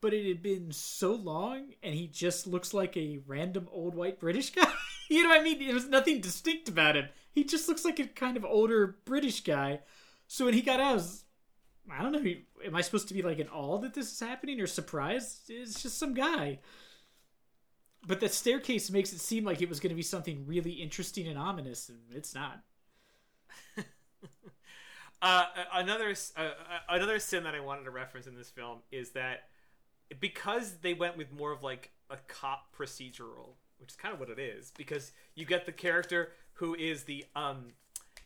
But it had been so long, and he just looks like a random old white British guy. you know what I mean? There was nothing distinct about him. He just looks like a kind of older British guy. So when he got out, I was I don't know. Am I supposed to be like in awe that this is happening or surprised? It's just some guy. But that staircase makes it seem like it was going to be something really interesting and ominous, and it's not. Uh, another uh, another sin that I wanted to reference in this film is that because they went with more of like a cop procedural, which is kind of what it is, because you get the character who is the um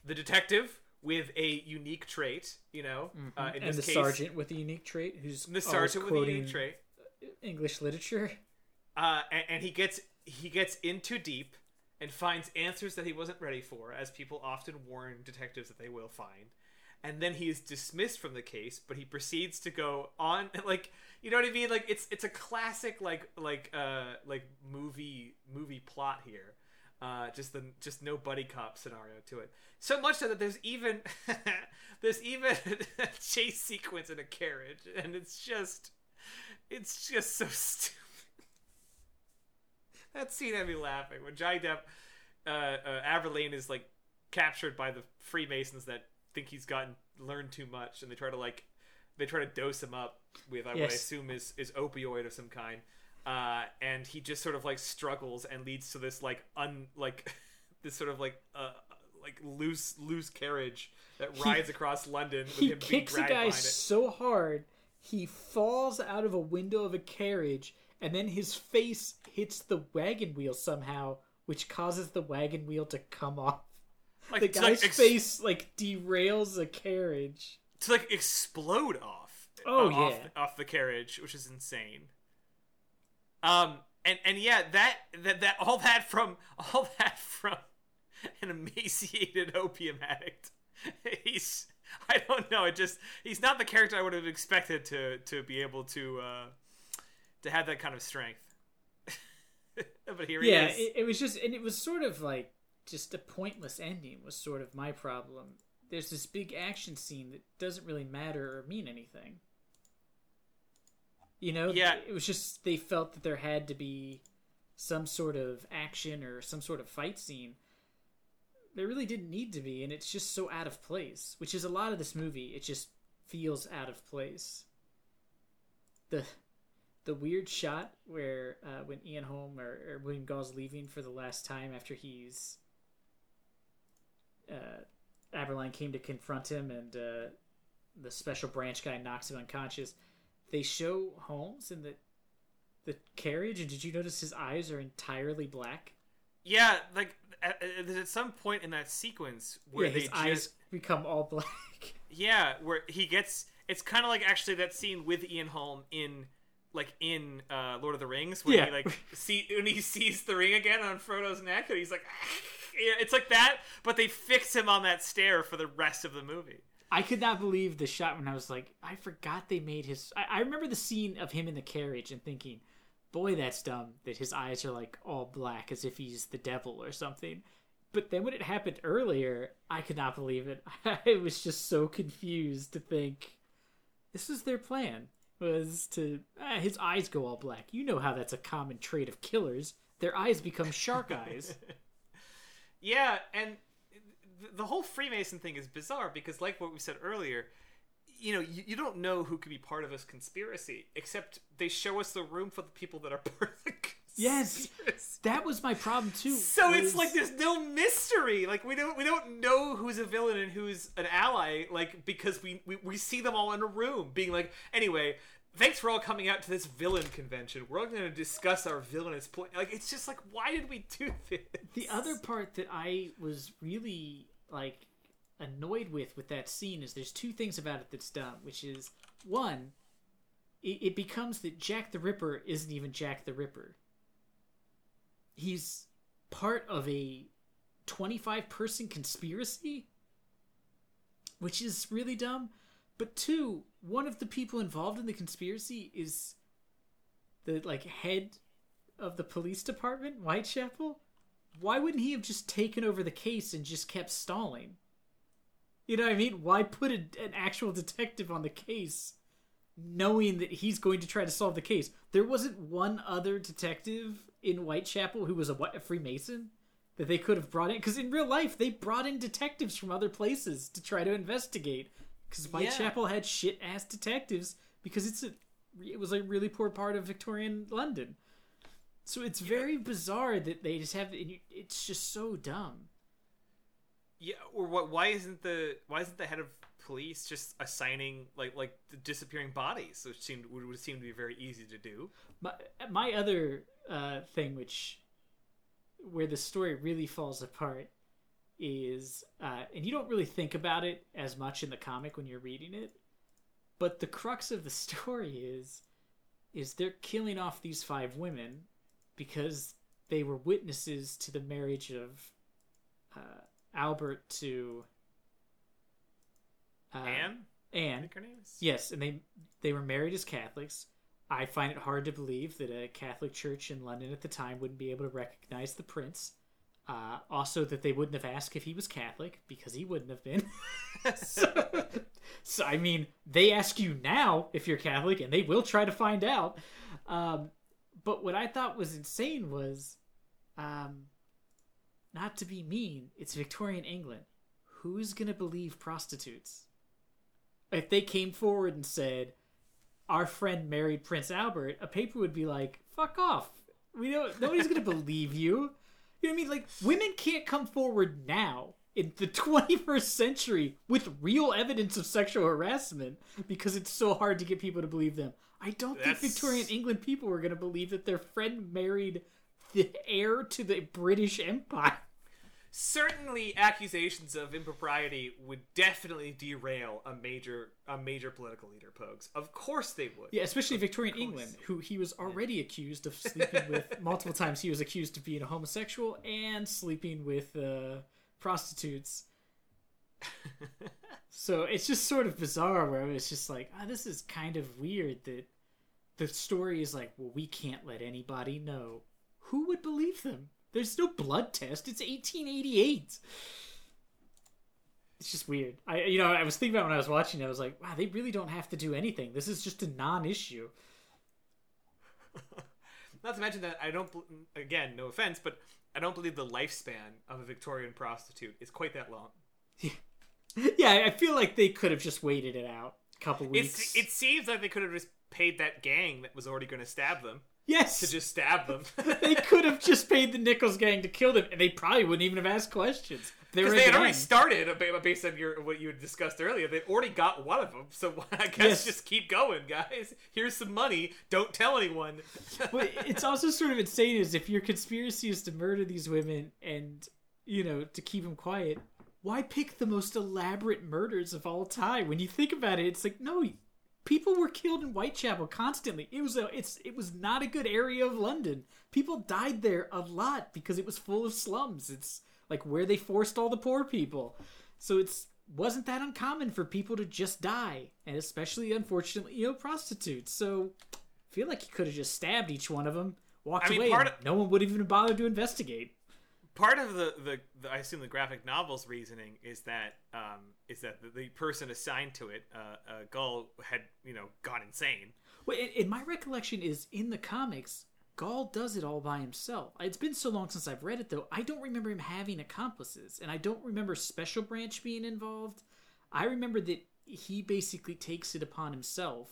the detective with a unique trait, you know, uh, in and this the case, sergeant with a unique trait, who's the sergeant with quoting unique trait, English literature. uh, and, and he gets he gets in too deep and finds answers that he wasn't ready for, as people often warn detectives that they will find. And then he is dismissed from the case, but he proceeds to go on like you know what I mean? Like it's it's a classic like like uh like movie movie plot here. Uh, just the just no buddy cop scenario to it. So much so that there's even there's even a chase sequence in a carriage, and it's just it's just so stupid. That scene had me laughing when Johnny Depp, uh, uh, Aberline is like captured by the Freemasons that think he's gotten learned too much, and they try to like they try to dose him up with what I Yes. assume is is opioid of some kind, uh, and he just sort of like struggles and leads to this like un like this sort of like uh like loose loose carriage that rides across London with He him being kicks a guy so hard he falls out of a window of a carriage, and then his face hits the wagon wheel somehow, which causes the wagon wheel to come off. Like, The guy's like, ex- face like derails a carriage. to like explode off. Oh, uh, off, yeah. off the carriage, which is insane. Um, and and yeah, that that that all that from all that from an emaciated opium addict. He's I don't know. It just he's not the character I would have expected to to be able to uh to have that kind of strength. but here yeah, he is. it, it was just, and it was sort of like just a pointless ending. Was sort of my problem. There's this big action scene that doesn't really matter or mean anything. You know, Yeah. it was just they felt that there had to be some sort of action or some sort of fight scene. There really didn't need to be, and it's just so out of place. Which is a lot of this movie. It just feels out of place. The the weird shot where uh, when Ian Holm or, or William Gull's leaving for the last time after he's uh, Aberline came to confront him and uh, the special branch guy knocks him unconscious. They show Holmes in the the carriage, and did you notice his eyes are entirely black? yeah, like at, at some point in that sequence where yeah, they his just, eyes become all black. Yeah, where he gets it's kind of like actually that scene with Ian Holm in like in uh, Lord of the Rings when Yeah. he like see when he sees the ring again on Frodo's neck and he's like Yeah, it's like that, but they fix him on that stair for the rest of the movie. I could not believe the shot when I was like, I forgot they made his. I, I remember the scene of him in the carriage and thinking, boy, that's dumb that his eyes are like all black as if he's the devil or something. But then when it happened earlier, I could not believe it. I was just so confused to think this was their plan was to ah, his eyes go all black. You know how that's a common trait of killers. Their eyes become shark eyes. Yeah, and the whole Freemason thing is bizarre because, like what we said earlier, you know, you, you don't know who could be part of this conspiracy, except they show us the room for the people that are part of the conspiracy. Yes, that was my problem too. So it's like there's no mystery. Like we don't we don't know who's a villain and who's an ally. Like because we we, we see them all in a room, being like, anyway. Thanks for all coming out to this villain convention. We're all going to discuss our villainous plan. Like it's just like, why did we do this? The other part that I was really like annoyed with with that scene is there's two things about it that's dumb, which is one, it, it becomes that Jack the Ripper isn't even Jack the Ripper. He's part of a 25 person conspiracy, which is really dumb. But two, one of the people involved in the conspiracy is the like head of the police department, Whitechapel why wouldn't he have just taken over the case and just kept stalling? You know what I mean? Why put a, an actual detective on the case knowing that he's going to try to solve the case? There wasn't one other detective in Whitechapel who was a, what, a Freemason that they could have brought in. Because in real life, they brought in detectives from other places to try to investigate. Because Whitechapel had shit ass detectives because it's a it was a really poor part of Victorian London. So it's very bizarre that they just have. It's just so dumb. Yeah, or what? Why isn't the why isn't the head of police just assigning like like the disappearing bodies? Which seemed would, would seem to be very easy to do. My my other uh, thing, which where the story really falls apart, is uh, and you don't really think about it as much in the comic when you're reading it, but the crux of the story is is they're killing off these five women because they were witnesses to the marriage of uh, Albert to uh, Anne, Anne. think her name is. Yes, and they they were married as Catholics. I find it hard to believe that a Catholic church in London at the time wouldn't be able to recognize the prince. Uh, also, that they wouldn't have asked if he was Catholic because he wouldn't have been. so, so, I mean, they ask you now if you're Catholic, and they will try to find out. Um, but what I thought was insane was, um, not to be mean, it's Victorian England. Who's gonna believe prostitutes? if they came forward and said our friend married prince albert a paper would be like fuck off we don't nobody's gonna believe you you know what i mean like women can't come forward now in the 21st century with real evidence of sexual harassment because it's so hard to get people to believe them i don't That's- think victorian england people were gonna believe that their friend married the heir to the british empire Certainly, accusations of impropriety would definitely derail a major a major political leader. Pogues, of course they would. Yeah, especially Victorian England, who he was already accused of sleeping with multiple times. He was accused of being a homosexual and sleeping with uh, prostitutes. so it's just sort of bizarre where it's just like, ah, this is kind of weird that the story is like, well, we can't let anybody know. Who would believe them? There's no blood test. It's 1888. It's just weird. I, you know, I was thinking about when I was watching. it, I was like, wow, they really don't have to do anything. This is just a non-issue. Not to mention that I don't. Again, no offense, but I don't believe the lifespan of a Victorian prostitute is quite that long. yeah, I feel like they could have just waited it out a couple weeks. It's, it seems like they could have just paid that gang that was already going to stab them yes, to just stab them. they could have just paid the Nichols gang to kill them, and they probably wouldn't even have asked questions. They Because they had a already started, uh, based on your what you had discussed earlier. They'd already got one of them, so I guess Yes. just keep going, guys. Here's some money. Don't tell anyone. but it's also sort of insane is if your conspiracy is to murder these women and you know to keep them quiet why pick the most elaborate murders of all time when you think about it it's like no people were killed in whitechapel constantly it was a it's it was not a good area of london people died there a lot because it was full of slums it's like where they forced all the poor people. So it's wasn't that uncommon for people to just die, and especially unfortunately, you know, prostitutes. So I feel like he could have just stabbed each one of them, walked I mean, away, of- no one would even bother to investigate. Part of the, the, the I assume the graphic novel's reasoning is that um, is that the, the person assigned to it, uh, uh, Gull, had you know gone insane. Well, in, in my recollection is in the comics, Gull does it all by himself. It's been so long since I've read it, though. I don't remember him having accomplices, and I don't remember Special Branch being involved. I remember that he basically takes it upon himself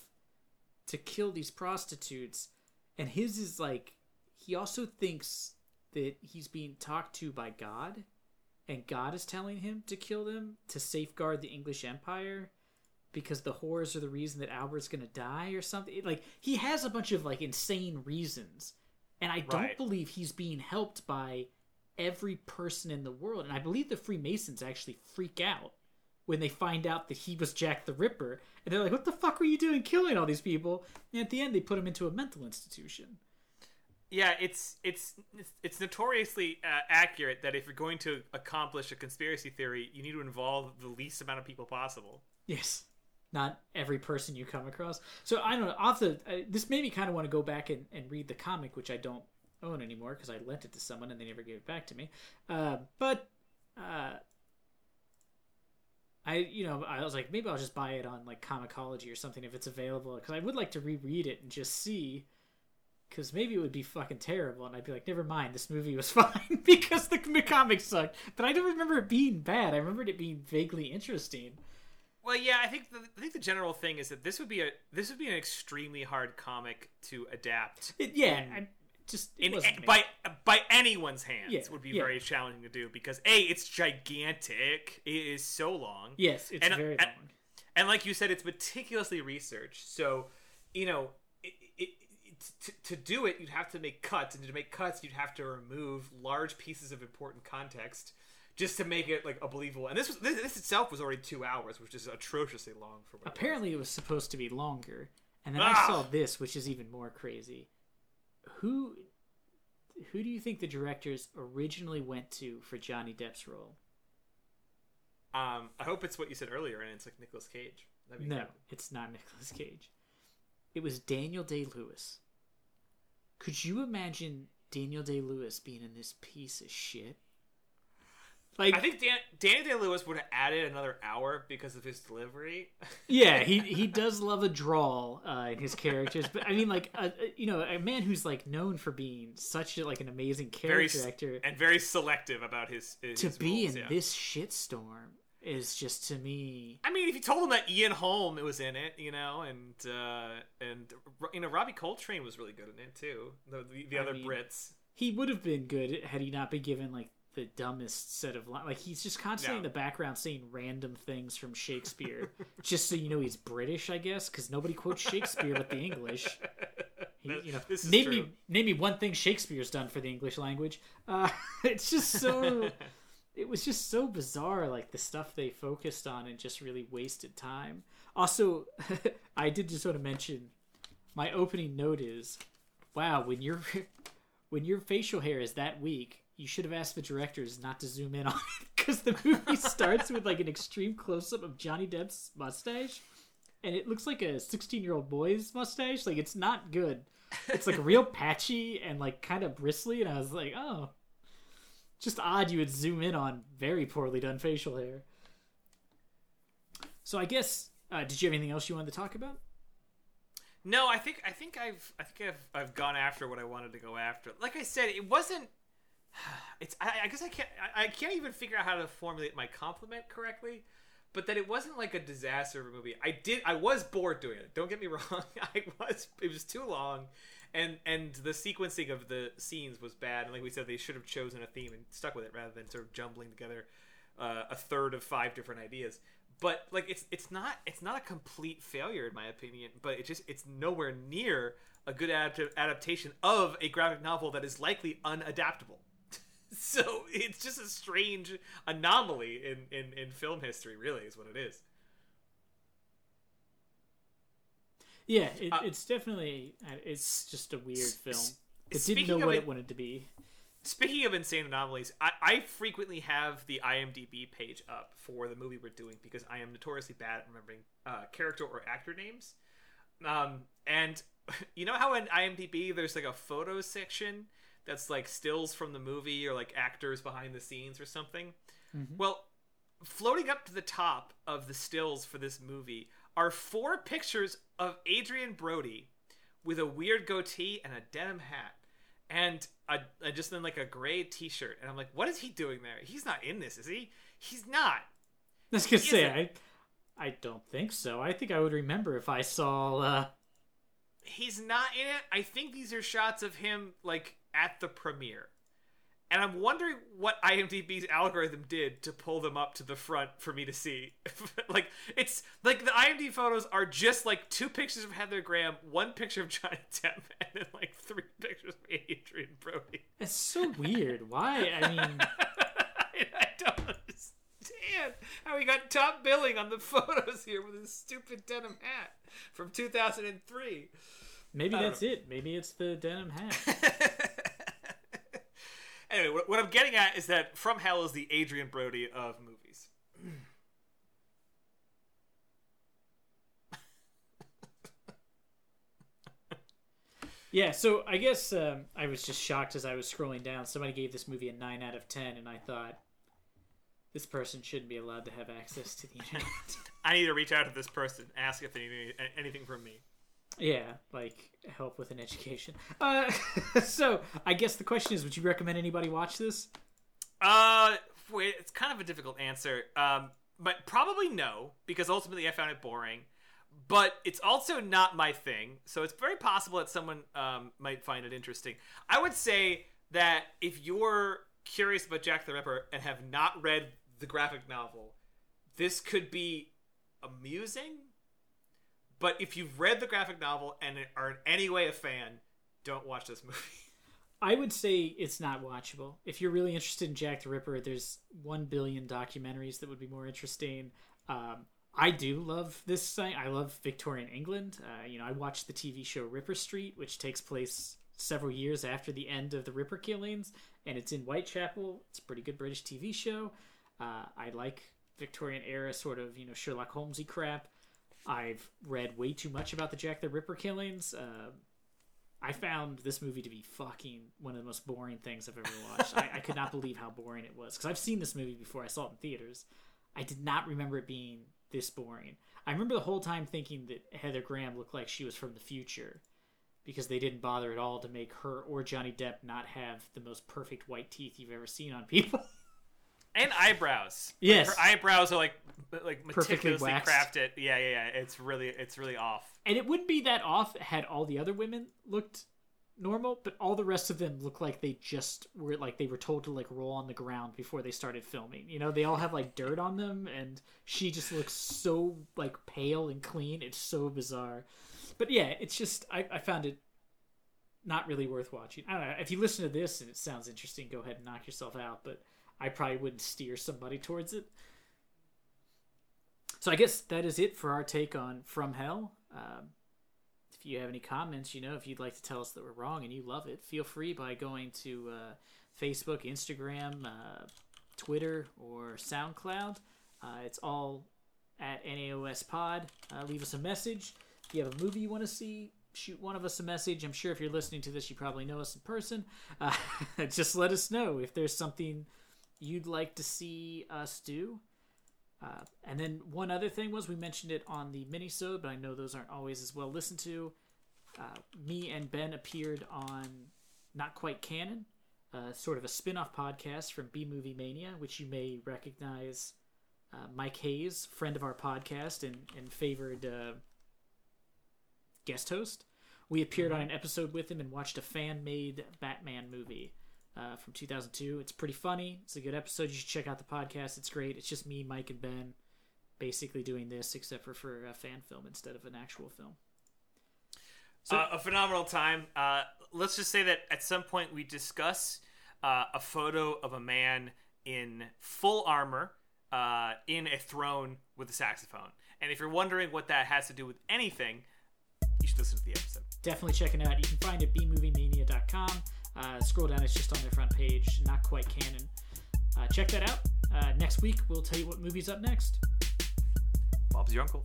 to kill these prostitutes, and his is like he also thinks that he's being talked to by God, and God is telling him to kill them to safeguard the English Empire because the whores are the reason that Albert's gonna die or something. Like he has a bunch of like insane reasons, and I don't believe he's being helped by every person in the world. And I believe the Freemasons actually freak out when they find out that he was Jack the Ripper, and they're like, "What the fuck were you doing, killing all these people?" And at the end, they put him into a mental institution. Yeah, it's it's it's, notoriously uh, accurate that if you're going to accomplish a conspiracy theory, you need to involve the least amount of people possible. Yes. Not every person you come across. So I don't know. Off the uh, this made me kind of want to go back and, and read the comic, which I don't own anymore because I lent it to someone and they never gave it back to me. Uh, but uh, I you know I was like maybe I'll just buy it on like Comixology or something if it's available because I would like to reread it and just see. Because maybe it would be fucking terrible, and I'd be like, "Never mind, this movie was fine because the, the comic sucked." But I don't remember it being bad. I remembered it being vaguely interesting. Well, yeah, I think the, I think the general thing is that this would be a this would be an extremely hard comic to adapt. It, yeah, in- I just it in eh, by by anyone's hands Yeah, would be yeah. very challenging to do because a it's gigantic it is so long yes, it's and- very and- long. and like you said it's meticulously researched so you know it, it, to, to do it you'd have to make cuts and to make cuts you'd have to remove large pieces of important context just to make it like a believable and this was this, this itself was already two hours which is atrociously long for what it was. Apparently, it was supposed to be longer, and then Ah! I saw this, which is even more crazy. Who, who do you think the directors originally went to for Johnny Depp's role? um i hope it's what you said earlier and it's like Nicolas cage No, it's not Nicolas Cage. It was Daniel Day Lewis. Could you imagine Daniel Day Lewis being in this piece of shit? Like, I think Dan, Danny Day Lewis would have added another hour because of his delivery. yeah, he he does love a drawl uh, in his characters, but I mean, like, a, a- you know, a man who's like known for being such a, like an amazing character s- actor and very selective about his, uh, his to be roles, in yeah. this shitstorm is just to me. I mean, if you told him that Ian Holm was in it, you know, and uh, and you know Robbie Coltrane was really good in it too. The the, the other mean- Brits. He would have been good had he not been given like the dumbest set of lines. Like he's just constantly in the background saying random things from Shakespeare, just so you know he's British, I guess, because nobody quotes Shakespeare but the English. He, you know, this is name true. me name me one thing Shakespeare's done for the English language. Uh, it's just so. it was just so bizarre, like the stuff they focused on and just really wasted time. Also, I did just want to mention my opening note is, wow, when your when your facial hair is that weak, you should have asked the directors not to zoom in on it because the movie starts with like an extreme close up of Johnny Depp's mustache, and it looks like a sixteen year old boy's mustache. Like it's not good. It's like real patchy and like kind of bristly, and I was like, oh, just odd you would zoom in on very poorly done facial hair. So I guess, uh, did you have anything else you wanted to talk about? No, I think I think I've I think I've I've gone after what I wanted to go after. Like I said, it wasn't. It's I, I guess I can't I, I can't even figure out how to formulate my compliment correctly, but that it wasn't like a disaster of a movie. I did I was bored doing it. Don't get me wrong. I was it was too long, and and the sequencing of the scenes was bad. And like we said, they should have chosen a theme and stuck with it rather than sort of jumbling together uh, a third of five different ideas but like it's it's not it's not a complete failure in my opinion but it just it's nowhere near a good adapt- adaptation of a graphic novel that is likely unadaptable so it's just a strange anomaly in, in in film history really is what it is Yeah, it, Uh, it's definitely uh, it's just a weird film. It didn't know what it- it wanted to be. Speaking of insane anomalies, I, I frequently have the IMDb page up for the movie we're doing because I am notoriously bad at remembering uh, character or actor names. Um, and you know how in IMDb there's like a photo section that's like stills from the movie or like actors behind the scenes or something? Well, floating up to the top of the stills for this movie are four pictures of Adrien Brody with a weird goatee and a denim hat and a, a just then like a gray t-shirt and i'm like what is he doing there he's not in this is he he's not was gonna say. I, I don't think so. I think I would remember if I saw. Uh, he's not in it i think these are shots of him like at the premiere and i'm wondering what imdb's algorithm did to pull them up to the front for me to see like it's like the imdb photos are just like two pictures of heather graham one picture of johnny depp and then like three pictures of adrien brody it's so weird. Why? I mean, I don't understand how he got top billing on the photos here with his stupid denim hat from 2003. maybe that's it. Maybe it's the denim hat. Anyway, what, I'm getting at is that From Hell is the Adrien Brody of movies. Yeah, so I guess um, I was just shocked as I was scrolling down. Somebody gave this movie a 9 out of 10, and I thought, this person shouldn't be allowed to have access to the internet. I need to reach out to this person, ask if they need anything from me. Yeah, like help with an education. Uh, so I guess the question is would you recommend anybody watch this? Uh, it's kind of a difficult answer. Um, but probably no, because ultimately I found it boring. But it's also not my thing, so it's very possible that someone um, might find it interesting. I would say that if you're curious about Jack the Ripper and have not read the graphic novel, this could be amusing. But if you've read the graphic novel and are in any way a fan, don't watch this movie. I would say it's not watchable. If you're really interested in Jack the Ripper, there's one billion documentaries that would be more interesting. Um, I do love this thing. I love Victorian England. Uh, you know, I watched the TV show Ripper Street, which takes place several years after the end of the Ripper killings, and it's in Whitechapel. It's a pretty good British TV show. Uh, I like Victorian era sort of you know Sherlock Holmesy crap. I've read way too much about the Jack the Ripper killings. Uh, I found this movie to be fucking one of the most boring things I've ever watched. I, I could not believe how boring it was because I've seen this movie before. I saw it in theaters. I did not remember it being this boring. I remember the whole time thinking that Heather Graham looked like she was from the future because they didn't bother at all to make her or Johnny Depp not have the most perfect white teeth you've ever seen on people. and eyebrows. Like, Yes. her eyebrows are like like meticulously crafted. Yeah, yeah, yeah. It's really it's really off. and it wouldn't be that off had all the other women looked normal, but all the rest of them look like they just were like they were told to like roll on the ground before they started filming. You know, they all have like dirt on them, and she just looks so like pale and clean. It's so bizarre. But yeah, it's just I, I found it not really worth watching. I don't know. If you listen to this and it sounds interesting, go ahead and knock yourself out. But I probably wouldn't steer somebody towards it. So I guess that is it for our take on From Hell. Um, if you have any comments, you know, if you'd like to tell us that we're wrong and you love it, feel free by going to uh, Facebook, Instagram, uh, Twitter, or SoundCloud. Uh, it's all at NAOS Pod. Uh, leave us a message. If you have a movie you want to see, shoot one of us a message. I'm sure if you're listening to this, you probably know us in person. Uh, just let us know if there's something you'd like to see us do. Uh, and then one other thing was we mentioned it on the minisode, but I know those aren't always as well listened to. Uh, me and Ben appeared on Not Quite Canon, uh, sort of a spin-off podcast from B Movie Mania, which you may recognize. Uh, Mike Hayes, friend of our podcast and, and favored uh, guest host. We appeared on an episode with him and watched a fan-made Batman movie uh, from 2002. It's pretty funny. It's a good episode. You should check out the podcast. It's great. It's just me, Mike, and Ben basically doing this, except for for a fan film instead of an actual film. So- uh, a phenomenal time. Uh, let's just say that at some point we discuss uh, a photo of a man in full armor uh, in a throne with a saxophone. And if you're wondering what that has to do with anything, you should listen to the episode. Definitely check it out. You can find it at bmoviemania.com. Uh, scroll down, it's just on their front page, not quite canon. Uh, check that out. Uh, next week, we'll tell you what movie's up next. Bob's your uncle.